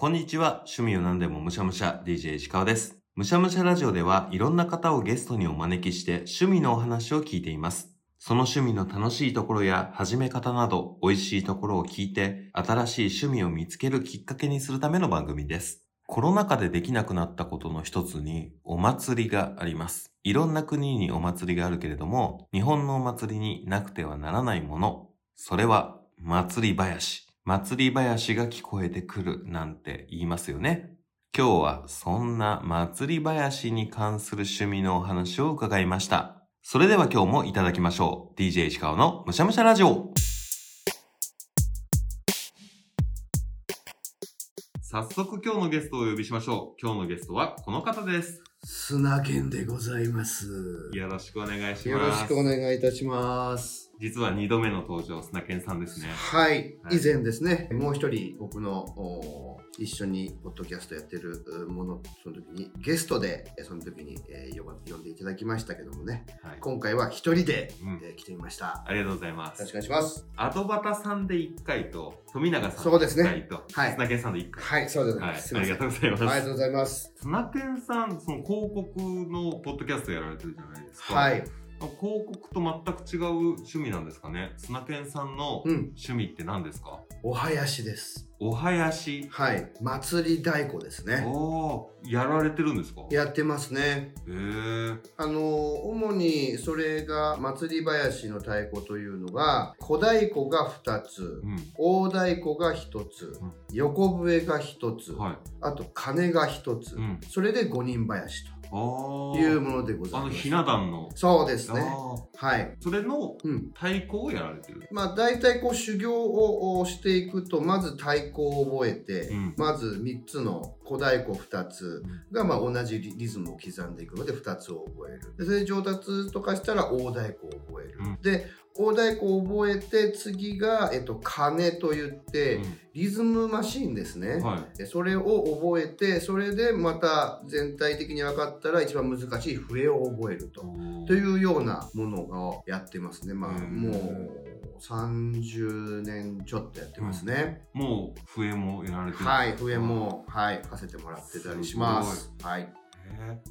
こんにちは。趣味を何でもむしゃむしゃ DJ 石川です。むしゃむしゃラジオではいろんな方をゲストにお招きして趣味のお話を聞いています。その趣味の楽しいところや始め方など美味しいところを聞いて新しい趣味を見つけるきっかけにするための番組です。コロナ禍でできなくなったことの一つにお祭りがあります。いろんな国にお祭りがあるけれども日本のお祭りになくてはならないもの。それは祭り林。祭り林が聞こえてくるなんて言いますよね。今日はそんな祭り林に関する趣味のお話を伺いました。それでは今日もいただきましょう。DJ 石川のむしゃむしゃラジオ。早速今日のゲストをお呼びしましょう。今日のゲストはこの方です。砂源でございます。よろしくお願いします。よろしくお願いいたします。実は2度目の登場、砂健さんですね。はい、はい以前ですね、もう一人僕のお一緒にポッドキャストやってるうもの、その時にゲストで、えその時に、えー呼ば呼んでいただきましたけどもね、はい。今回は一人で、うんえー来てみました。ありがとうございまよろしすくお。願いします。アドバタさんで1回と、富永さんでそうですね1回と、はい砂健さんで1回。はい、そうでございはい。ます。すありがとうございます。ありがとうございます。砂健さん、その広告のポッドキャストやられてるじゃないですか。はい。広告と全く違う趣味なんですかね。砂健さんのうん、趣味って何ですか、お囃子です。お囃子。はい、祭り太鼓ですね。おー、やられてるんですか？へやってますね。ー。あの主にそれが祭り林の太鼓というのが小太鼓が2つうん。大太鼓が1つうん横笛が1つ、はい。あと鐘が1つ、うん。それで五人林あー。というものでございます。あの、ひな壇の。そうですね。あはい。ーそれのうん。太鼓をやられてる。まあ大体こう修行をしていくとまず太鼓を覚えて、うん。まず3つの小太鼓2つがまあ同じリリズムを刻んでいくので2つを覚える。でそれで上達とかしたら大太鼓を覚える、うん。で大太鼓を覚えて次が、えっと、鐘といって、リズムマシーンですね、うんはい。でそれを覚えてそれでまた全体的に分かったら一番難しい笛を覚えると。というようなものをやってますね。まあ、うんもう30年ちょっとやってますね。もう笛もやられてるはい、笛も、はい、吹かせてもらってたりします。はい。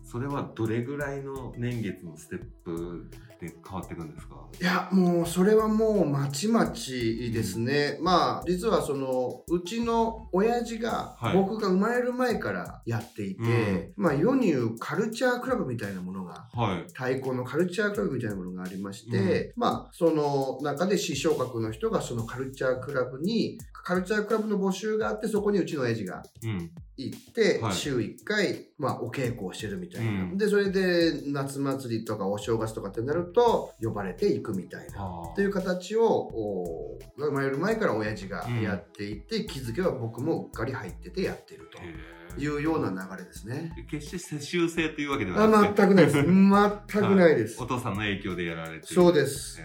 それはどれぐらいの年月のステップで変わっていくんですか？いや、もう、それはもう、まちまちですね。まあ、実はその、うちの親父がはい、僕が生まれる前からやっていて、まあ、世に言うカルチャークラブみたいなものがはい。太鼓のカルチャークラブみたいなものがありまして、まあ、その中で師匠格の人がそのカルチャークラブに、カルチャークラブの募集があって、そこにうちの親父がうん。行って、はい週1回、まあ、お稽古をしてるみたいな。うんで、それで夏祭りとかお正月とかってなると、呼ばれていくみたいな。はという形を、お生まれる前から親父がやっていて、気づけば僕もうっかり入っててやってるとへいうような流れですね。ー決して世襲制というわけではあなくて全くないです。全くないですお。父さんの影響でやられてるそうです。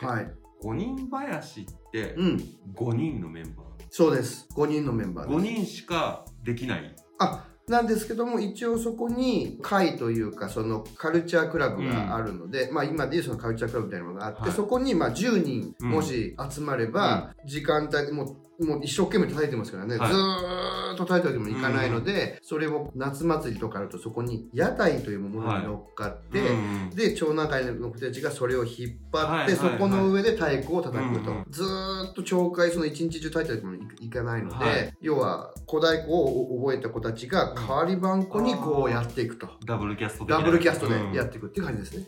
はい。五人林ってうん。5人のメンバそうです。5人のメンバーーです。5人しかできないあ、なんですけども、一応そこに会というか、そのカルチャークラブがあるので、まあ今でいうそのカルチャークラブみたいなものがあって、はい。そこにまあ10人うん。もし集まれば、時間帯もう、もう一生懸命叩いてますからね、はい。ずーっと叩いてもいかないので、それを夏祭りとかあるとそこに屋台というものに乗っかって、うんで町内会の子たちがそれを引っ張って、はいはいはい。そこの上で太鼓を叩くと、うんうん。ずーっと町会その一日中叩いてもいかないので、はい。要は小太鼓を覚えた子たちが代わり番子にこうやっていくと、ダブルキャスト的なダブルキャストでうん。やっていくっていう感じですね、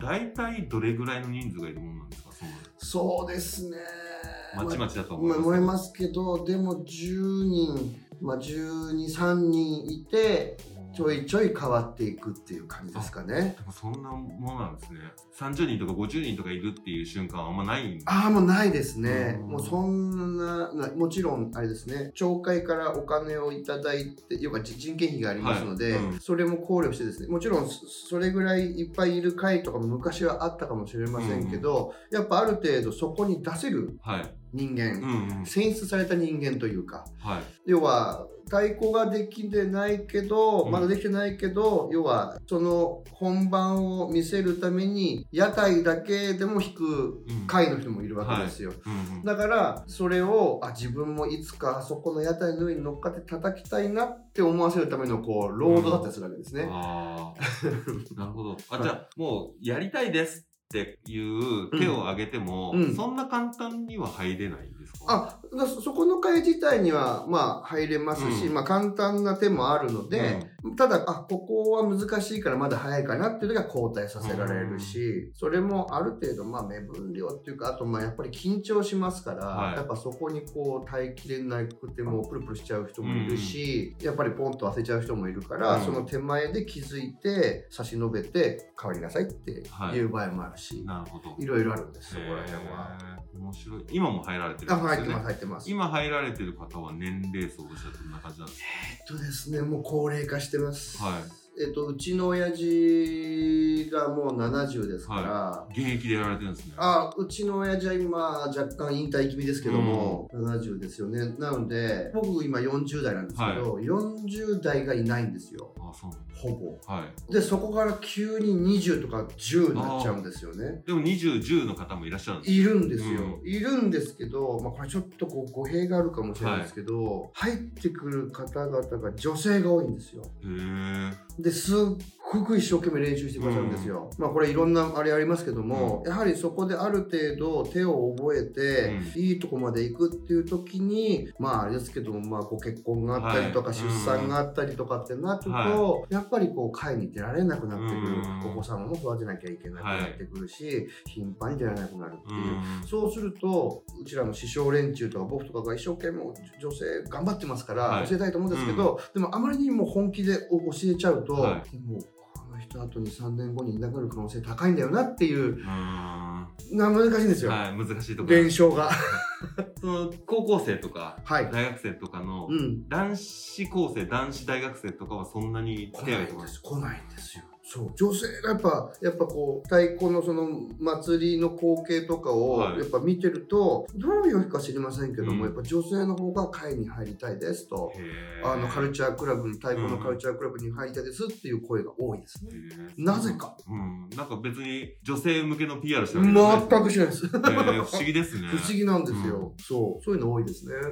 大体どれぐらいの人数がいるものなんですかそうですねまちまちだと思います。けどでも10人まあ123人いてちょいちょい変わっていくっていう感じですかね。でもそんなものなんですね。30人とか50人とかいるっていう瞬間はあんまないんでああ、もうないですね。うん。もうそんな、なもちろん、あれですね、町会からお金をいただいて、要はじ人件費がありますので、はい。うん。それも考慮してですね、もちろんそそれぐらいいっぱいいる会とかも昔はあったかもしれませんけど、やっぱある程度そこに出せるはい人間、うんうん。選出された人間というか、はい。要は太鼓ができてないけど、うん。まだできてないけど、要は、その本番を見せるために、屋台だけでも弾くうん。会の人もいるわけですよ。うんうん。だから、それを、あ、自分もいつかあそこの屋台の上に乗っかって叩きたいなって思わせるための、こう、労働だったりするわけですね。ああ。なるほど。あ、じゃあ、もう、やりたいですっていう手を挙げても、うん。そんな簡単には入れない。んですか？あ、だそそこの会自体には、まあ、入れますし、うん。まあ、簡単な手もあるので、ただ、あ、ここは難しいからまだ早いかなっていう時は交代させられるし、それもある程度、まあ、目分量っていうか、あと、まあ、やっぱり緊張しますから、はい。やっぱそこにこう、耐えきれなくても、プルプルしちゃう人もいるし、やっぱりポンと当てちゃう人もいるから、うん。その手前で気づいて、差し伸べて、変わりなさいってい。う場合もあるし、なるほど。い、ろいろあるんです、そこら辺は。面白い。今も入られてるあ、んですよね。入ってます、入ってます。今入られてる方は年齢層としてはどんな感じなんですえっとですね、もう高齢化してます。かはい。えっと、うちの親父がもう70ですから、現役でやられてるんですね。あうちの親父は今若干引退気味ですけども、70ですよね。なので僕今40代なんですけど、40代がいないんですよ。あ、そうほぼ。はい。でそこから急に20とか10になっちゃうんですよね。でも20、10の方もいらっしゃるんですいるんですよ、ういるんですけど、まあ、これちょっとこう語弊があるかもしれないですけど、入ってくる方々が女性が多いんですよ。へーですっごく一生懸命練習してくださるんですよ。まあこれいろんなあれありますけども、やはりそこである程度手を覚えて、いいとこまで行くっていう時に、まああれですけども、まあご結婚があったりとか、はい出産があったりとかってなると、はやっぱりこう会に出られなくなってくる。うん。お子さんも育てなきゃいけなくなってくるし、頻繁に出られなくなるっていう。うん。そうすると、うちらの師匠連中とか僕とかが一生懸命女性頑張ってますから、はい。教えたいと思うんですけど、でもあまりにも本気で教えちゃうと、はもうこの人後に3年後にいなくなる可能性高いんだよなっていう、うーんはな難しいんですよ。い、難しいところ。現象が。その高校生とかはい。大学生とかのうん。男子高生、男子大学生とかはそんなに来手を挙げてもらないんです。来ないんですよ。そう。女性がやっぱ、やっぱこう、太鼓のその祭りの光景とかを、はいやっぱ見てると、どういうわけか知りませんけども、うんやっぱ女性の方が会に入りたいですと。あの、カルチャークラブに、太鼓のカルチャークラブに入りたいですっていう声が多いですね。なぜか。うん。なんか別に女性向けの PR してるわけ全くしないです。えー不思議ですね。不思議なんですよ。そう。そういうの多いですね。え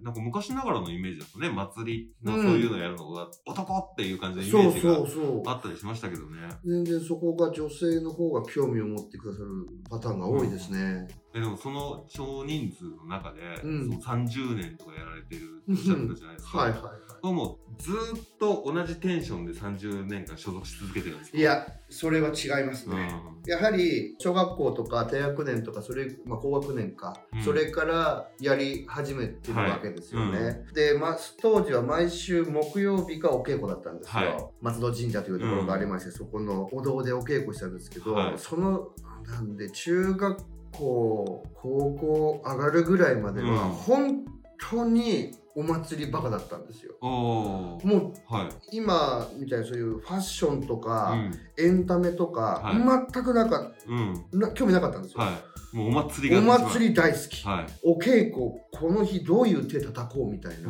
ーなんか昔ながらのイメージだとね、祭りのうんそういうのやるのが、男っていう感じのイメージが。あったりしましたけどね。全然そこが女性の方が興味を持ってくださるパターンが多いですね。えでもその少人数の中で、うん。その30年とかやられてるっておっしゃったじゃないですか。はいはいはこれもうずーっと同じテンションで30年間所属し続けてるんですか？い。いや、それは違いますうん、ね。やはり小学校とか低学年とかそれ、まあ、高学年か、うん。それからやり始めてるわけですよね、はい。で、まあ、当時は毎週木曜日がお稽古だったんですよ、はい。松戸神社というところがありまして、そこのお堂でお稽古したんですけど、はい。そのなんで中学校高校上がるぐらいまでは、うん本当にお祭りバカだったんですよもうはい。今みたいなそういうファッションとか、うん。エンタメとか、はい全くなかっうん。な興味なかったんですよ、はい。もうお祭りがお。祭り大好き、はい。お稽古この日どういう手叩こうみたいな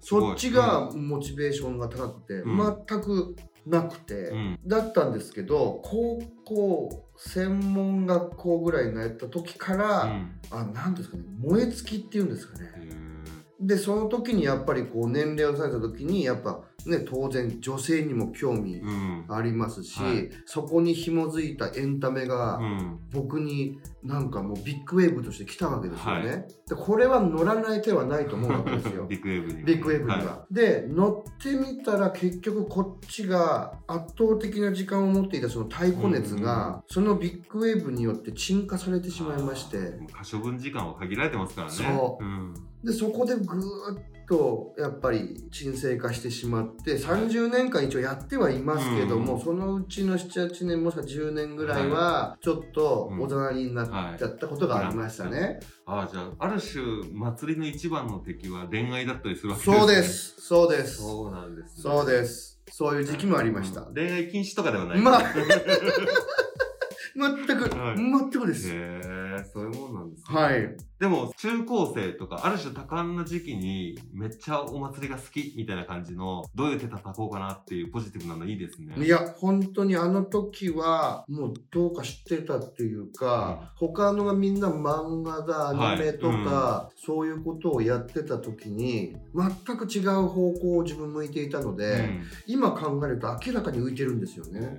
そっちがモチベーションが高くて、うん全くなくて、うん。だったんですけど高校専門学校ぐらいになった時から、うん。あなんですかね燃え尽きっていうんですかねへでその時にやっぱりこう年齢をされた時にやっぱね当然女性にも興味。ありますし、はいそこに紐づいたエンタメが、うん。僕になんかもうビッグウェーブとして来たわけですよね、はでこれは乗らない手はないと思うわけですよ ビッグウェーブに。ビッグウェーブには、はで乗ってみたら結局こっちが圧倒的な時間を持っていたその太鼓熱が、そのビッグウェーブによって沈下されていしまいまして可処分時間は限られてますからね。そううん。でそこでぐーっとやっぱり沈静化してしまって30年間一応やってはいますけども、うん。そのうちの78年もしくは10年ぐらいはちょっとおざなりになっちゃったことがありましたね、ああ、じゃあ、ある種、祭りの一番の敵は恋愛だったりするわけですね。そうで。す。そうです。そうなんです、ね。そうです。そういう時期もありました、うん。恋愛禁止とかではない。まあ。全く、はい。全くです、へえそういうもんなんですね。はい。でも、中高生とか、ある種多感な時期に、めっちゃお祭りが好きみたいな感じの、どういう手叩こうかなっていうポジティブなのいいですね。いや、本当にあの時は、もうどうか知ってたっていうか、他のがみんな漫画だ、アニメとか、そういうことをやってた時に、全く違う方向を自分向いていたので、今考えると明らかに浮いてるんですようんね。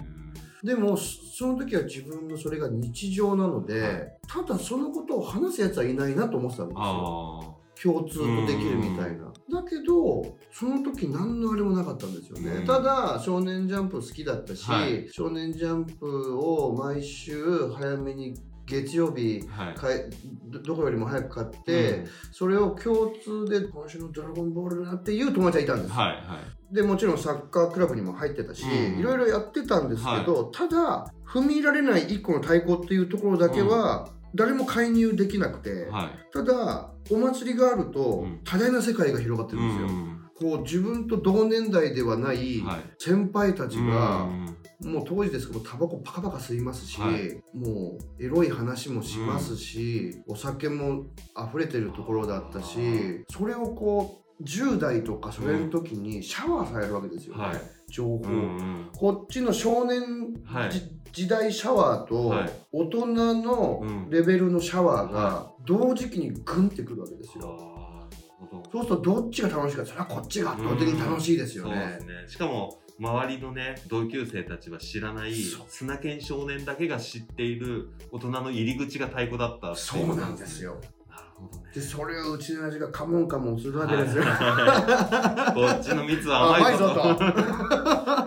でも、その時は自分のそれが日常なので、ただそのことを話す奴はいないなと思ってたんですよ。あ共通とできるみたいな。だけど、その時何のあれもなかったんですよね。うんただ、少年ジャンプ好きだったし、はい少年ジャンプを毎週早めに月曜日。かえどどこよりも早く買って、それを共通で今週の「ドラゴンボール」だなっていう友達がいたんです、はいはい。でもちろんサッカークラブにも入ってたし、うん。いろいろやってたんですけど、ただ踏み入られない一個の太鼓っていうところだけは誰も介入できなくて、はい。ただお祭りがあるとうん。多大な世界が広がってるんですよ、うん。こう自分と同年代ではないはい。先輩たちが、うんもう当時ですけどタバコパカパカ吸いますし、はい。もうエロい話もしますし、お酒も溢れてるところだったしそれをこう10代とかそれの時にシャワーされるわけですよ。ね、はい。情報、うんうん。こっちの少年はい。じ時代シャワーとはい。大人のうんレベルのシャワーがは同時期にグンってくるわけですよ。そうするとどっちが楽しいかそれはこっちが圧倒的に楽しいですよそうでねす。ね。しかも、周りのね、同級生たちは知らない砂犬少年だけが知っている大人の入り口が太鼓だったそうなんですよ。なるほどね。でそれをうちの親父がカモンカモンするわけですよ。は いこっちの蜜は甘いぞと。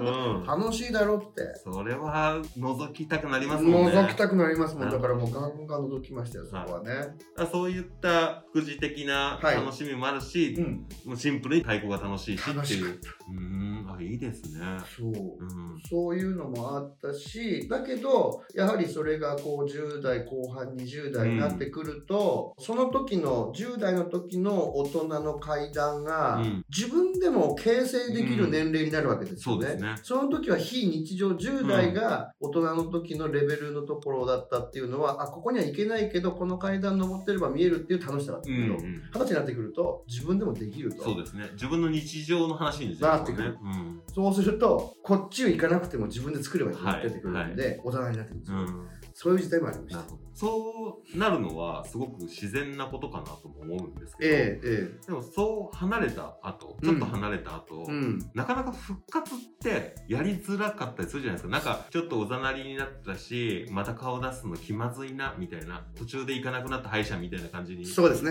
うん。楽しいだろって。それは覗きたくなりますもんね。覗きたくなりますもん。だからもうガンガン覗きましたよ、そこはね。あそういった副次的なはい楽しみもあるし、うん。もうシンプルに太鼓が楽しいしっていう楽しかっ。うーん、あ、いいですね。そう。うん。そういうのもあったし、だけど、やはりそれがこう10代後半、20代になってくると、その時の、10代の時の大人の階段が、うん自分でも形成できる年齢になるわけですよね。そうですね。その時は非日常10代が大人の時のレベルのところだったっていうのは、あ、ここには行けないけど、この階段登ってれば見えるっていう楽しさだったけど、うんうん。歳になってくると自分でもできると。そうですね。自分の日常の話になってくるうん。そうすると、こっちを行かなくても自分で作ればいいってなってくるんで、大人になってくるんですよ。うん。そういう時代もありました。そうなるのはすごく自然なことかなとも思うんですけど、ええ、えでもそう離れた後、ちょっと離れた後、え。うん。なかなか復活ってやりづらかったりするじゃないですか。なんかちょっとおざなりになったし、また顔出すの気まずいな、みたいな。途中で行かなくなった歯医者みたいな感じに。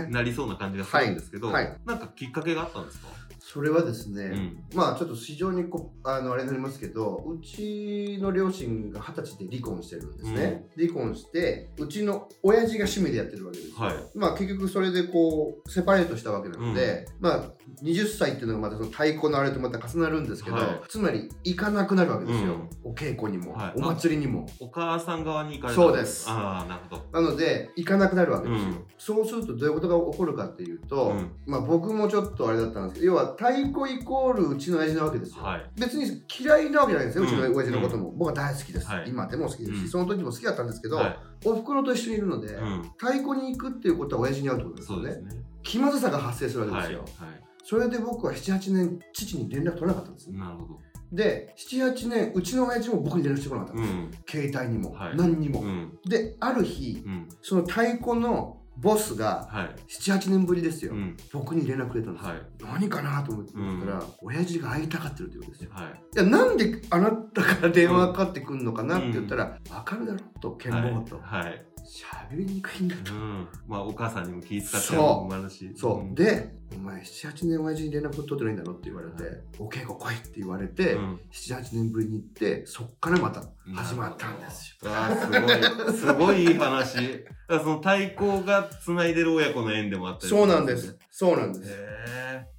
なりそうな感じがするんですけど、はいはいなんかきっかけがあったんですか？それはですね、うん。まあちょっと非常にこうあのあれになりますけどうちの両親が二十歳で離婚してるんですね、離婚してうちの親父が趣味でやってるわけですよ、はい。まあ結局それでこうセパレートしたわけなので、まあ20歳っていうのがまたその太鼓のあれとまた重なるんですけど、はい。つまり行かなくなるわけですよ、お稽古にも、はい。お祭りにも。お母さん側に行かれた。そうです。ああ、なるほど。なので行かなくなるわけですよ、うん。そうするとどういうことが起こるかっていうと、うん。まあ僕もちょっとあれだったんですけど要は太鼓イコールうちの親父なわけですよ、はい。別に嫌いなわけじゃないですよ、うちのうん親父のことも、僕は大好きです、はい今でも好きですし、うんその時も好きだったんですけど、はい。お袋と一緒にいるので、うん。太鼓に行くっていうことは親父に会うってことですよねね。気まずさが発生するわけはい。ですよ、はそれで僕は78年父に連絡取らなかったんですい。なるほど。で78年うちの親父も僕に連絡してこなかったんです、うん。携帯にも、はい何にも、うん。である日うん。その太鼓のボスがはい。78年ぶりですよ、うん。僕に連絡くれたんですよ、はい。何かなと思ってたら、親父が会いたがってるって言うんですよはい。いや、なんであなたから電話かかってくるのかなって言ったら、わかるだろと、剣謀と。はい。喋りにくいんだと。うん。まあ、お母さんにも気遣ってもし。そう。ん、で、お前、7、8年親父に連絡取ってないんだろって言われて、お稽古来いって言われて、うん7、8年ぶりに行って、そっからまた始まったんですよ。わあ、すごい、すごいいい話。その太鼓が繋いでる親子の縁でもあったりそうなんです。。そうなんです。へ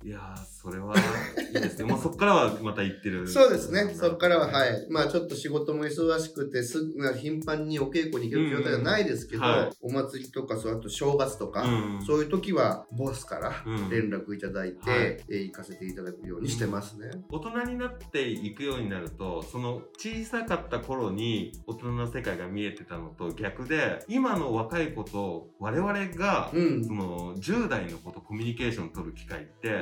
え。いやー、それは、いいですね。もうそこからはまた行ってる。そうですね。そこからは、はい。まあちょっと仕事も忙しくて、すぐ、頻繁にお稽古に行ける状態じゃないですけど、うんはいお祭りとか、そうあと正月とか、うんそういう時はボスからうん連絡いただいて、はいえー行かせていただくようにしてますね。大人になっていくようになるとその小さかった頃に大人の世界が見えてたのと逆で今の若い子と我々が、うんそ。の10代の子とコミュニケーション取る機会って、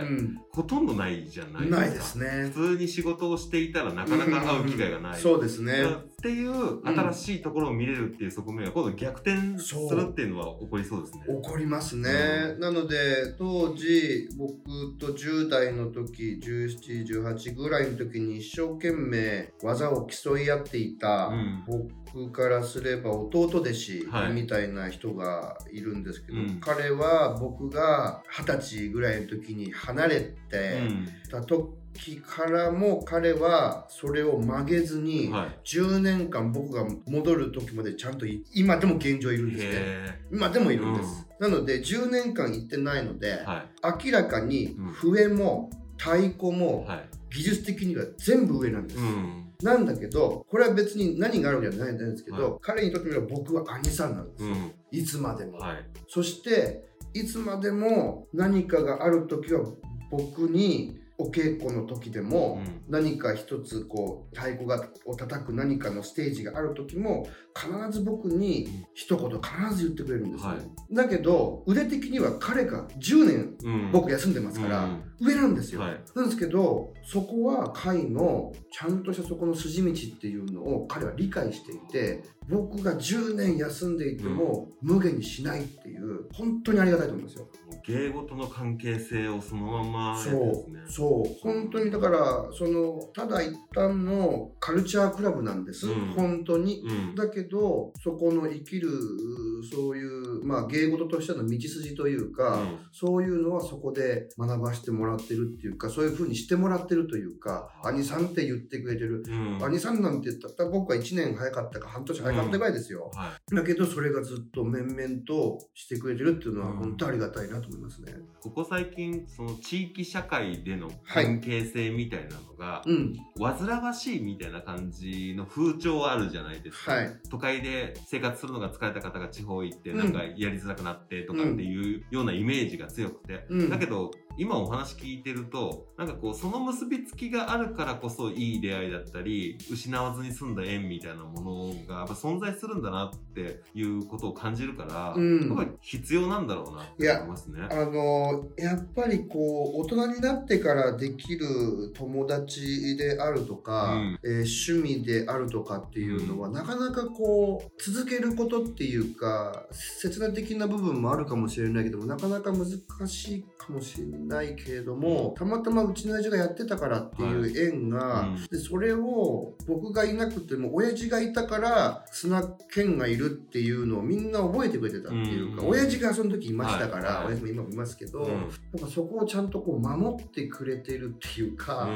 とんどないじゃないですかないですね。普通に仕事をしていたらなかなか会う機会がない、そうですね。っていう新しいところを見れるっていう側面が今度逆転するっていうのは起こりそうですね。起こりますね、うなので当時僕と10代の時1718ぐらいの時に一生懸命技を競い合っていた、うん。僕からすれば弟弟子はい。みたいな人がいるんですけど、うん。彼は僕が二十歳ぐらいの時に離れてた時からも彼はそれを曲げずうに、ん、はい。10年間僕が戻る時までちゃんとい今でも現状いるんですねへ今でもいるんです、なので10年間行ってないのでー、はい。明らかにうん笛も太鼓もはい。技術的には全部上なんです、うん。なんだけどこれは別に何があるわけじゃないんですけど、はい彼にとってみれば僕は兄さんなんですよ、うん。いつまでも、はい。そしていつまでも何かがある時は僕にお稽古の時でも、うん。何か一つこう太鼓がを叩く何かのステージがある時も必ず僕に一言必ず言ってくれるんですね、はい。だけど腕的には彼が10年うん。僕休んでますから、うん。上なんですよ、はい。なんですけどそこは会のちゃんとしたそこの筋道っていうのを彼は理解していて僕が10年休んでいても無限にしないっていう本当にありがたいと思うんですよ。芸事の関係性をそのままやそう本当にだからそのただ一旦のカルチャークラブなんです、うん。本当に。うん。だけどそこの生きるそういうまあ芸事としての道筋というか、うん。そういうのはそこで学ばしてもらってるっていうかそういう風にしてもらってるというか兄さんって言ってくれてる、うん。兄さんなんて言ったら僕は1年早かったか半年早かったぐらいですよ、はだけどそれがずっと面々としてくれてるっていうのはうん。本当ありがたいなと思いますね。い。ここ最近、その地域社会での関係性みたいなのが、うん。煩わしいみたいな感じの風潮あるじゃないですか。はい。都会で生活するのが疲れた方が地方行ってうんなん。かやりづらくなってとかっていうようなイメージが強くて、うん。だけど今お話聞いてるとなんかこうその結びつきがあるからこそいい出会いだったり失わずに済んだ縁みたいなものがやっぱ存在するんだなっていうことを感じるから、うん。やっぱり必要なんだろうなって思いますね。あのやっぱりこう大人になってからできる友達であるとか、うん。えー趣味であるとかっていうのは、なかなかこう続けることっていうか切な的な部分もあるかもしれないけどもなかなか難しいかもしれないけれども、たまたまうちの親父がやってたからっていう縁が、うん。でそれを僕がいなくても親父がいたから砂健がいるっていうのをみんな覚えてくれてたっていうか、うん。親父がその時いましたから、はい。はい。親父も今もいますけど、うん。やっぱそこをちゃんとこう守ってくれてるっていうか、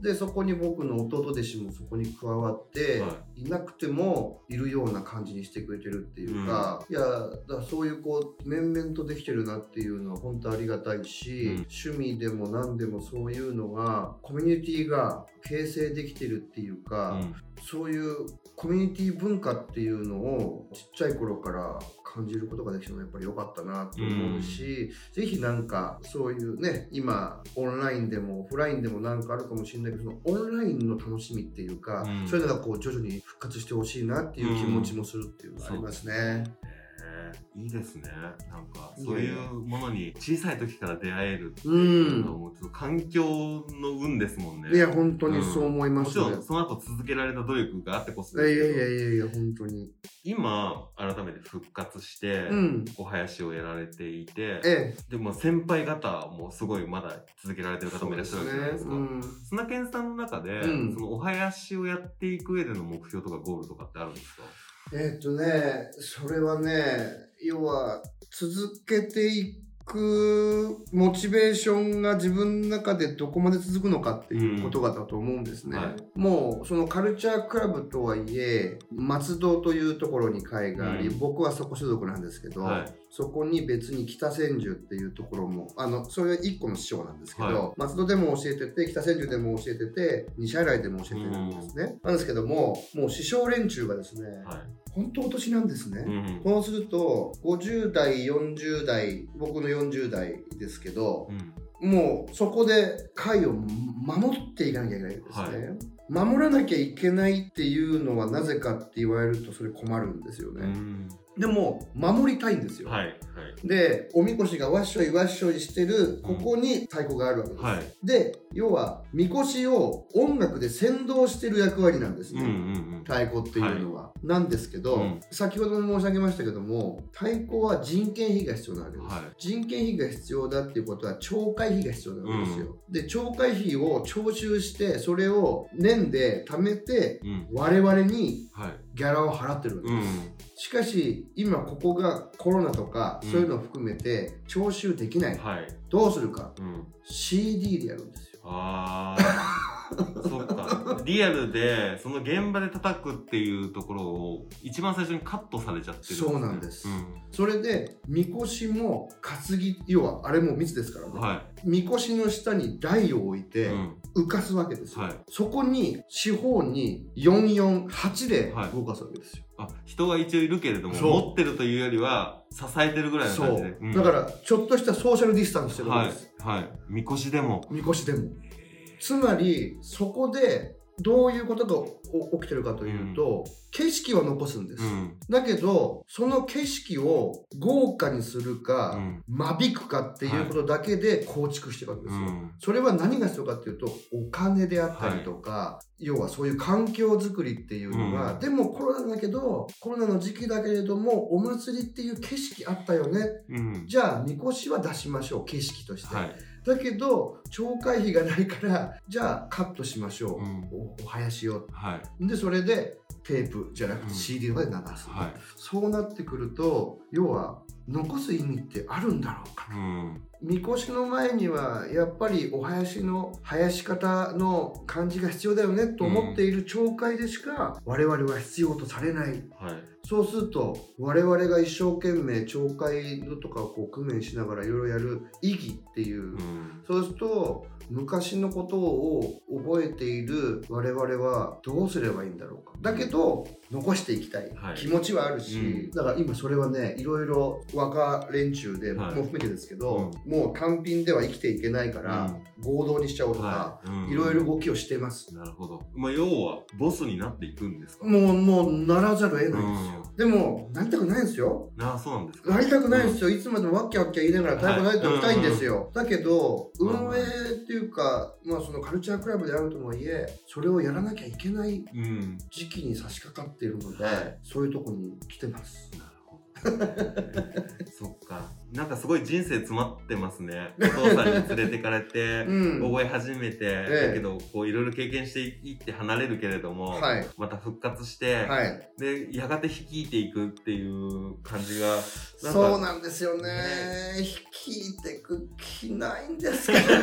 でそこに僕の弟弟子もそこに加わって、、はい。なくてもいるような感じにしてくれてるっていうか、いやだそういうこう面々とできてるなっていうのは本当ありがたいし、うん趣味でも何でもそういうのがコミュニティが形成できてるっていうか、うん。そういうコミュニティ文化っていうのをちっちゃい頃から感じることができたのはやっぱり良かったなと思うし、ぜひなんかそういうね今オンラインでもオフラインでもなんかあるかもしれないけどそのオンラインの楽しみっていうか、うん。そういうのがこう徐々に復活してほしいなっていう気持ちもするっていうのがありますね。へえいいですね。なんか、そういうものに小さい時から出会えるってういうのはもうちょっと環境の運ですもんね。いや本当にそう思いますね。もちろん、その後続けられた努力があってこそいやいですけどやいやいやいや本当に。今、改めて復活して、うん。お囃子をやられていて、ええ。でも先輩方もすごいまだ続けられてる方もいらっしゃるじゃないですか。うん砂健さんの中で、うんそのお囃子をやっていく上での目標とかゴールとかってあるんですか？えーっとね、それはね、要は続けていくモチベーションが自分の中でどこまで続くのかっていうことがだと思うんですね。うん。はい。もうそのカルチャークラブとはいえ松戸というところに会があり、うん。僕はそこ所属なんですけど、はい。そこに別に北千住っていうところもあのそれ1個の師匠なんですけど、は松戸でも教えてて北千住でも教えてて西新井でも教えてるんですね。なんですけどももう師匠連中がですね、はい本当お年なんですね。うん。そうすると50代40代僕の40代ですけどうん。もうそこで会を守っていかなきゃいけないんですね、はい。守らなきゃいけないっていうのはなぜかって言われるとそれ困るんですようね、んでも守りたいんですよ、はいはい。でおみこしがわっしょいわっしょいしてるここに太鼓があるわけです、はい。で要はみこしを音楽で先導してる役割なんですね、うんうん太鼓っていうのは、なんですけど、うん。先ほども申し上げましたけども太鼓は人件費が必要なわけです、はい。人件費が必要だっていうことは懲戒費が必要なわけですよ、で懲戒費を徴収してそれを年で貯めてうんうん。我々にはいギャラを払ってるわけうです、ん。しかし今ここがコロナとかうん。そういうのを含めて徴収できない、はい。どうするか。うん。CD でやるんですよ。ああ そっか。リアルでその現場で叩くっていうところを一番最初にカットされちゃってる。そうなんです。うん。それでみこしも担ぎ要はあれも密ですからね、はみこしの下に台を置いい、てうん浮かすわけですよ、はい。そこに四方に448ではい。動かすわけですよ、あ人が一応いるけれども持ってるというよりは支えてるぐらいの感じで、う。ん。だからちょっとしたソーシャルディスタンスしてるわはいけです、はい。みこしでも。みこしでも。つまりそこでどういうことがお起きてるかというと、景色は残すんです、うん。だけどその景色を豪華にするか、うん。間引くかっていうことだけで構築していくわけですよ、うん。それは何が必要かっていうとお金であったりとか、要はそういう環境づくりっていうのが、うん。でもコロナだけどコロナの時期だけれどもお祭りっていう景色あったよね。うん。じゃあみこしは出しましょう景色として、はいだけど懲戒費がないからじゃあカットしましょう、うん。おお囃子をはい。でそれでテープじゃなくうん。て CD とかで流す、はい。そうなってくると要は残す意味ってあるんだろうかうん。みこしの前にはやっぱりお囃子の囃し方の感じが必要だよねと思っている町会でしか我々は必要とされない。はい。そうすると我々が一生懸命町会のとかをこう工面しながらいろいろやる意義っていう、うん。そうすると昔のことを覚えている我々はどうすればいいんだろうか。だけど残していきたい。はい。気持ちはあるし、うん。だから今それはねいろいろ若連中で僕はい。も含めてですけど、もう単品では生きていけないから合同にしちゃおうとか、はい。うん。いろいろ動きをしてます。なるほど。まあ要はボスになっていくんですか？もうもうならざるを得ないんですよ、でもなりたくないんですよ。ああそうなんですか。なりたくないんですよ、いつまでもわっきゃわっきゃ言いながら太鼓ないとおきたいんですよ、だけどうん。運営っていうか、まあ、そのカルチャークラブであるとはいえそれをやらなきゃいけないうん。時期に差し掛かっているので、はいそういうとこに来てます。そっか。なんかすごい人生詰まってますね。お父さんに連れてかれてうん。覚え始めて、えだけどこういろいろ経験していって離れるけれども、はい。また復活して、はい。でやがて率いていくっていう感じがそうなんですよね。ね。率いてく気ないんですけど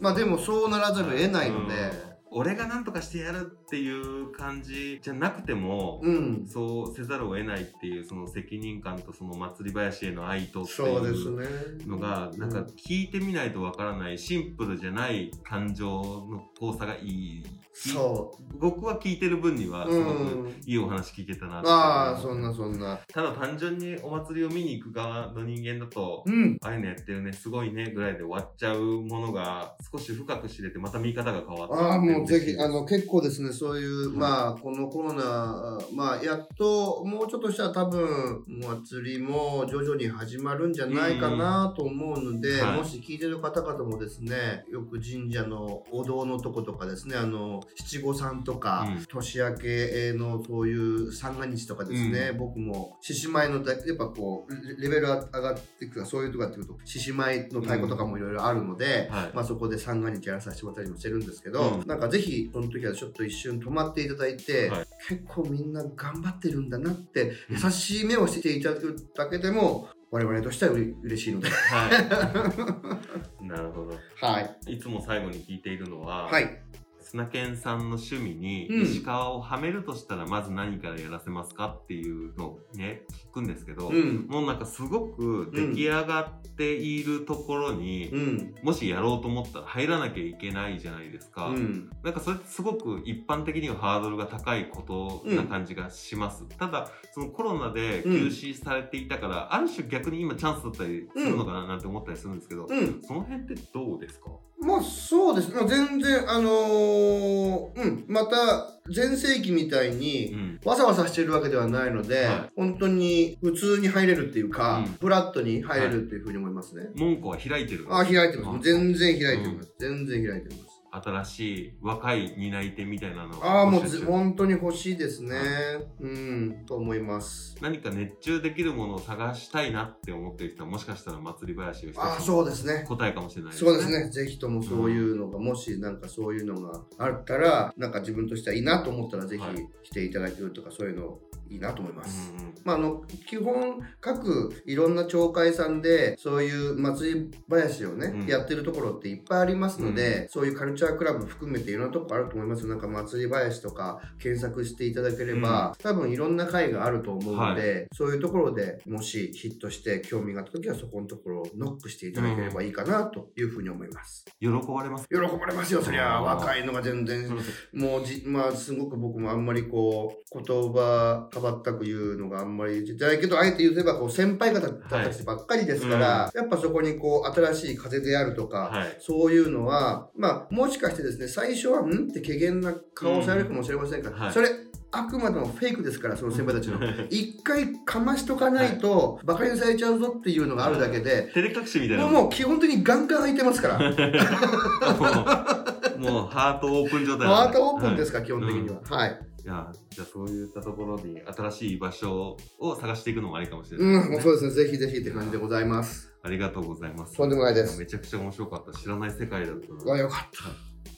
まあでもそうならざるを得ないので。うん。俺が何とかしてやるっていう感じじゃなくても、うん。そうせざるを得ないっていうその責任感とその祭り林への愛とっていうね。のがなんか聞いてみないとわからないシンプルじゃない感情の交差がいい。そ僕は聞いてる分にはうすごくうんいいお話聞けたなってああそんなそんな。ただ単純にお祭りを見に行く側の人間だと、うん。ああいうのやってるねすごいねぐらいで終わっちゃうものが少し深く知れてまた見方が変わってああ、もうぜひ、あのの、結構ですね、そういう、はい。まあ、このコロナ、まあ、やっと、もうちょっとしたら多分、お祭りも徐々に始まるんじゃないかなと思うので、はい。もし聞いてる方々もですね、よく神社のお堂のとことかですね、あの、七五三とか、うん。年明けのそういう三が日とかですね、う僕も獅子舞のだ、やっぱこう、レレベル上がっていくか、そういうとかっていうと、獅子舞の太鼓とかもいろいろあるので、はい。まあ、そこで三が日やらさせてもらったりもしてるんですけど、うん。なんかぜひその時はちょっと一瞬止まっていただいて、はい。結構みんな頑張ってるんだなってうん。優しい目をしていただくだけでも我々としてはうれ嬉しいので。はい。なるほど。はい。いつも最後に聞いているのは、はい砂犬さんの趣味にうん。石川をはめるとしたらまず何からやらせますかっていうのをね聞くんですけど、うん。もうなんかすごく出来上がっているところに、うん。もしやろうと思ったら入らなきゃいけないじゃないですか、うん。なんかそれってすごく一般的にはハードルが高いことな感じがします、ただそのコロナで休止されていたから、ある種逆に今チャンスだったりするのかななんて思ったりするんですけど、うん。その辺ってどうですか？まあそうです。ねまあ全然あのーうん。また全盛期みたいに、うん。わさわさしてるわけではないので、はい。本当に普通に入れるっていうか、うん。フラットに入れるっていうふうに思いますね。門戸は開いてるあ、開いてまあす。全然開いてます。全然開いてます。新しい若い担い手みたいなのをああ、もう本当に欲しいですね。うん、と思います。何か熱中できるものを探したいなって思ってる人はもしかしたら祭り林を一ああ、つそうですね。答えかもしれないですそうですね。ぜひともそういうのが、もしなんかそういうのがあったら、なんか自分としてはいいなと思ったら、ぜひはい来ていただけるとか、そういうのいいなと思います。うんうん。まあ、あの基本各いろんな町会さんでそういう祭り林をね、うん。やってるところっていっぱいありますので、そういうカルチャークラブ含めていろんなとこあると思います。なんか祭り林とか検索していただければ、多分いろんな会があると思うので、そういうところでもしヒットして興味があった時はそこのところをノックしていただければいいかなというふうに思います。喜ばれます。喜ばれますよそりゃ。若いのが全然 もうじ、まあ、すごく僕もあんまりこう、言葉、かばったく言うのがあんまりじゃないけど、あえて言えば、こう、先輩方たちばっかりですから、やっぱそこにこう、新しい風であるとか、はい。そういうのは、まあ、もしかしてですね、最初は、んって怪げな顔をされるかもしれませんが、うん。はい。それ、あくまでもフェイクですから、その先輩たちの。一回かましとかないと、馬鹿にされちゃうぞっていうのがあるだけで、照れ隠しみたいな。もうもう基本的にガンガン開いてますから。もうハートオープン状態ハートオープンですかか、基本的には。はい。いやじゃあそういったところに新しい場所を探していくのもありかもしれないね、うん、そうですね。ぜひぜひって感じでございます。ありがとうございますとんでもないですめちゃくちゃ面白かった知らない世界だったあ、なよかっ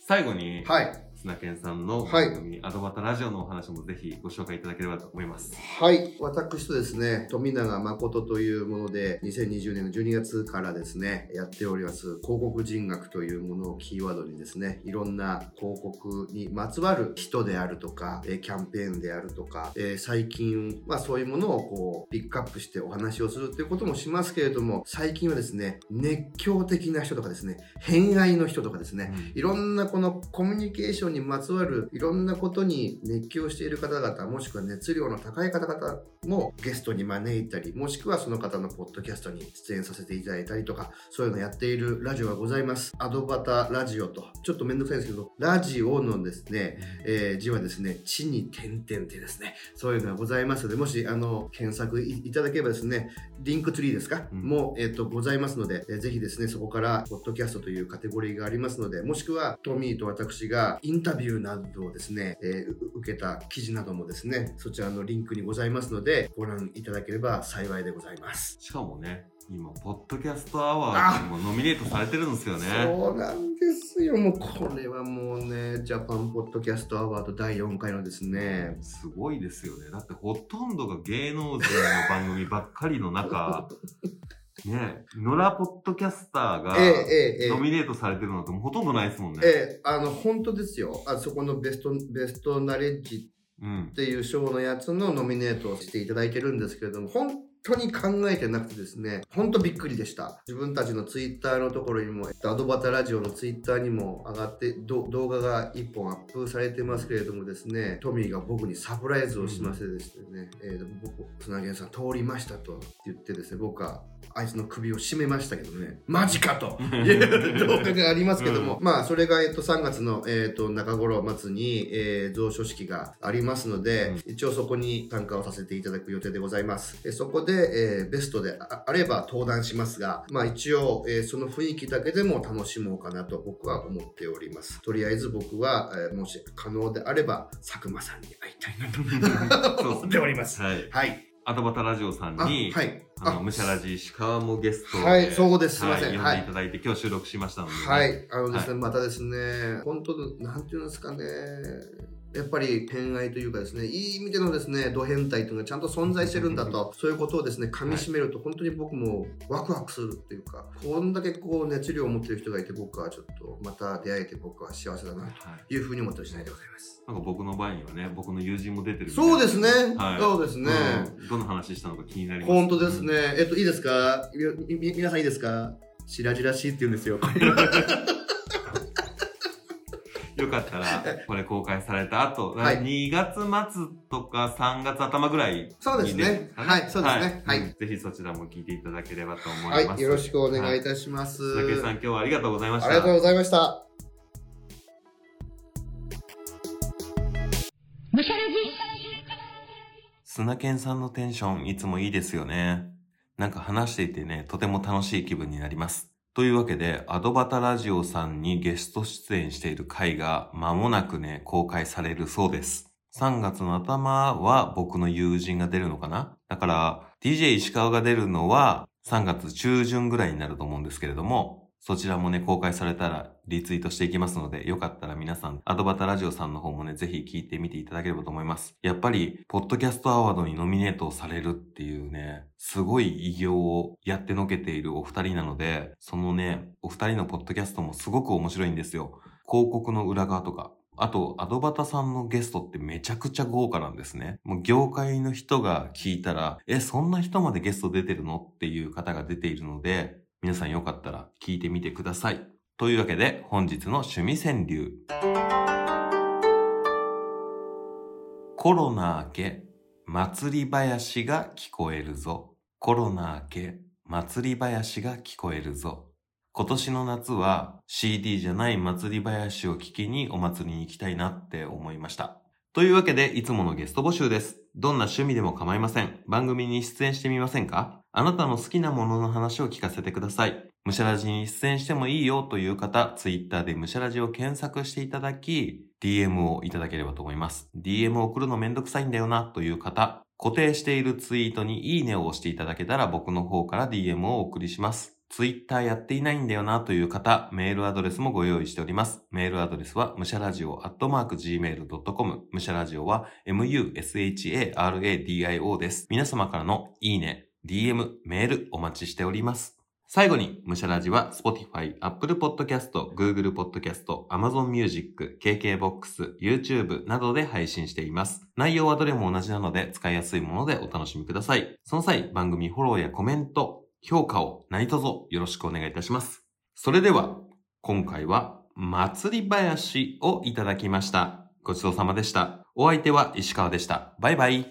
最後に、た。はい。砂犬さんのはい。番組、アドバタラジオのお話もぜひご紹介いただければと思います。はい。私とですね、富永誠というもので、2020年の12月からですね、やっております、広告人学というものをキーワードにですね、いろんな広告にまつわる人であるとか、えーキャンペーンであるとか、えー最近はそういうものをこう、ピックアップしてお話をするということもしますけれども、最近はですね、熱狂的な人とかですね、偏愛の人とかですね、いろんなこのコミュニケーションにまつわるいろんなことに熱狂している方々、もしくは熱量の高い方々もゲストに招いたり、もしくはその方のポッドキャストに出演させていただいたりとか、そういうのやっているラジオがございます。アドバタラジオと、ちょっとめんどくさいんですけど、ラジオのですね、えー字はですね、地に点々ってですね、そういうのがございますので、もし、あの、検索いいただければですね、リンクツリーですか、うんもう、えっ、と、ございますので、えーぜひですね、そこから、ポッドキャストというカテゴリーがありますので、もしくは、トミーと私がインタビューなどをですね、えーう受けた記事などもですね、そちらのリンクにございますので、ご覧いただければ幸いでございます。しかもね今ポッドキャストアワードにもノミネートされてるんですよねそうなんですよ。もうこれはもうね、ジャパンポッドキャストアワード第4回のですね、すごいですよねだってほとんどが芸能人の番組ばっかりの中 ね野良ポッドキャスターがええええええノミネートされてるのってほとんどないですもんね、ええあの、本当ですよ。あそこのベスト、ベストナレッジうんっていう賞のやつのノミネートをしていただいてるんですけれども、本当に考えてなくてですね、本当びっくりでした。自分たちのツイッターのところにも、えっとアドバタラジオのツイッターにも上がって、ど動画が1本アップされてますけれどもですね、トミーが僕にサプライズをしましてですね、えー僕、砂源さん通りましたと言ってですね、僕はあいつの首を絞めましたけどね、マジかと いう動画がありますけども、まあ、それが、えっと、3月の、えっと、中頃末に、えー、蔵書式がありますので、一応そこに参加をさせていただく予定でございます。えそこで、えーベストでああれば登壇しますが、まあ一応、えーその雰囲気だけでも楽しもうかなと僕は思っております。とりあえず僕は、えーもし可能であれば、佐久間さんに会いたいなと 思っております。はいはい。アドバタラジオさんあ、に、はい。あの、むしゃらじ石川もゲストではいそうですすいませんはい、呼んでいただいて、今日収録しましたので、ね。はい。あのですね、またですね、本当なんていうんですかね、やっぱり偏愛というかですね、いい意味でのですね、ド変態というのがちゃんと存在してるんだと、そういうことをですね、噛み締めると、本当に僕もワクワクするっていうか、こんだけこう熱量を持ってる人がいて、僕はちょっとまた出会えて僕は幸せだなはいというふうに思ってる次第でございます。なんか僕の場合にはね、僕の友人も出てるそうですね、はいそうですね。うんどの話したのか気になります。本当ですね。えっと、いいですか？皆さんいいですか？白々しいって言うんですよ。よかったら、これ公開された後、はい2月末とか3月頭ぐらいにそうですねかはいそうですねはいうんぜひそちらも聞いていただければと思います。はい、よろしくお願いいたします。鈴木さん、今日はありがとうございました。ありがとうございました。砂犬さんのテンションいつもいいですよね。なんか話していてね、とても楽しい気分になります。というわけで、アドバタラジオさんにゲスト出演している回が間もなくね、公開されるそうです。3月の頭は僕の友人が出るのかな？だから、DJ 石川が出るのは3月中旬ぐらいになると思うんですけれども、そちらもね、公開されたらリツイートしていきますので、よかったら皆さん、アドバタラジオさんの方もね、ぜひ聞いてみていただければと思います。やっぱり、ポッドキャストアワードにノミネートされるっていうね、すごい偉業をやってのけているお二人なので、そのね、お二人のポッドキャストもすごく面白いんですよ。広告の裏側とか、あと、アドバタさんのゲストってめちゃくちゃ豪華なんですね。もう業界の人が聞いたら、え、そんな人までゲスト出てるの？っていう方が出ているので、皆さんよかったら聞いてみてください。というわけで、本日の趣味川柳。コロナ明け、祭り林が聞こえるぞ。コロナ明け、祭り林が聞こえるぞ。今年の夏は CD じゃない祭り林を聞きにお祭りに行きたいなって思いました。というわけで、いつものゲスト募集です。どんな趣味でも構いません。番組に出演してみませんか？あなたの好きなものの話を聞かせてください。むしゃらじに出演してもいいよという方、ツイッターでむしゃらじを検索していただき、DM をいただければと思います。DM を送るのめんどくさいんだよなという方、固定しているツイートにいいねを押していただけたら僕の方から DM をお送りします。ツイッターやっていないんだよなという方、メールアドレスもご用意しております。メールアドレスは、むしゃらじお、アットマーク、gmail.com。むしゃらじおは、musharadio です。皆様からのいいね、DM、メールお待ちしております。最後に、むしゃらじは Spotify、Apple Podcast、Google Podcast、Amazon Music、KKBOX、YouTube などで配信しています。内容はどれも同じなので使いやすいものでお楽しみください。その際、番組フォローやコメント、評価を何卒よろしくお願いいたします。それでは、今回は祭り林をいただきました。ごちそうさまでした。お相手は石川でした。バイバイ。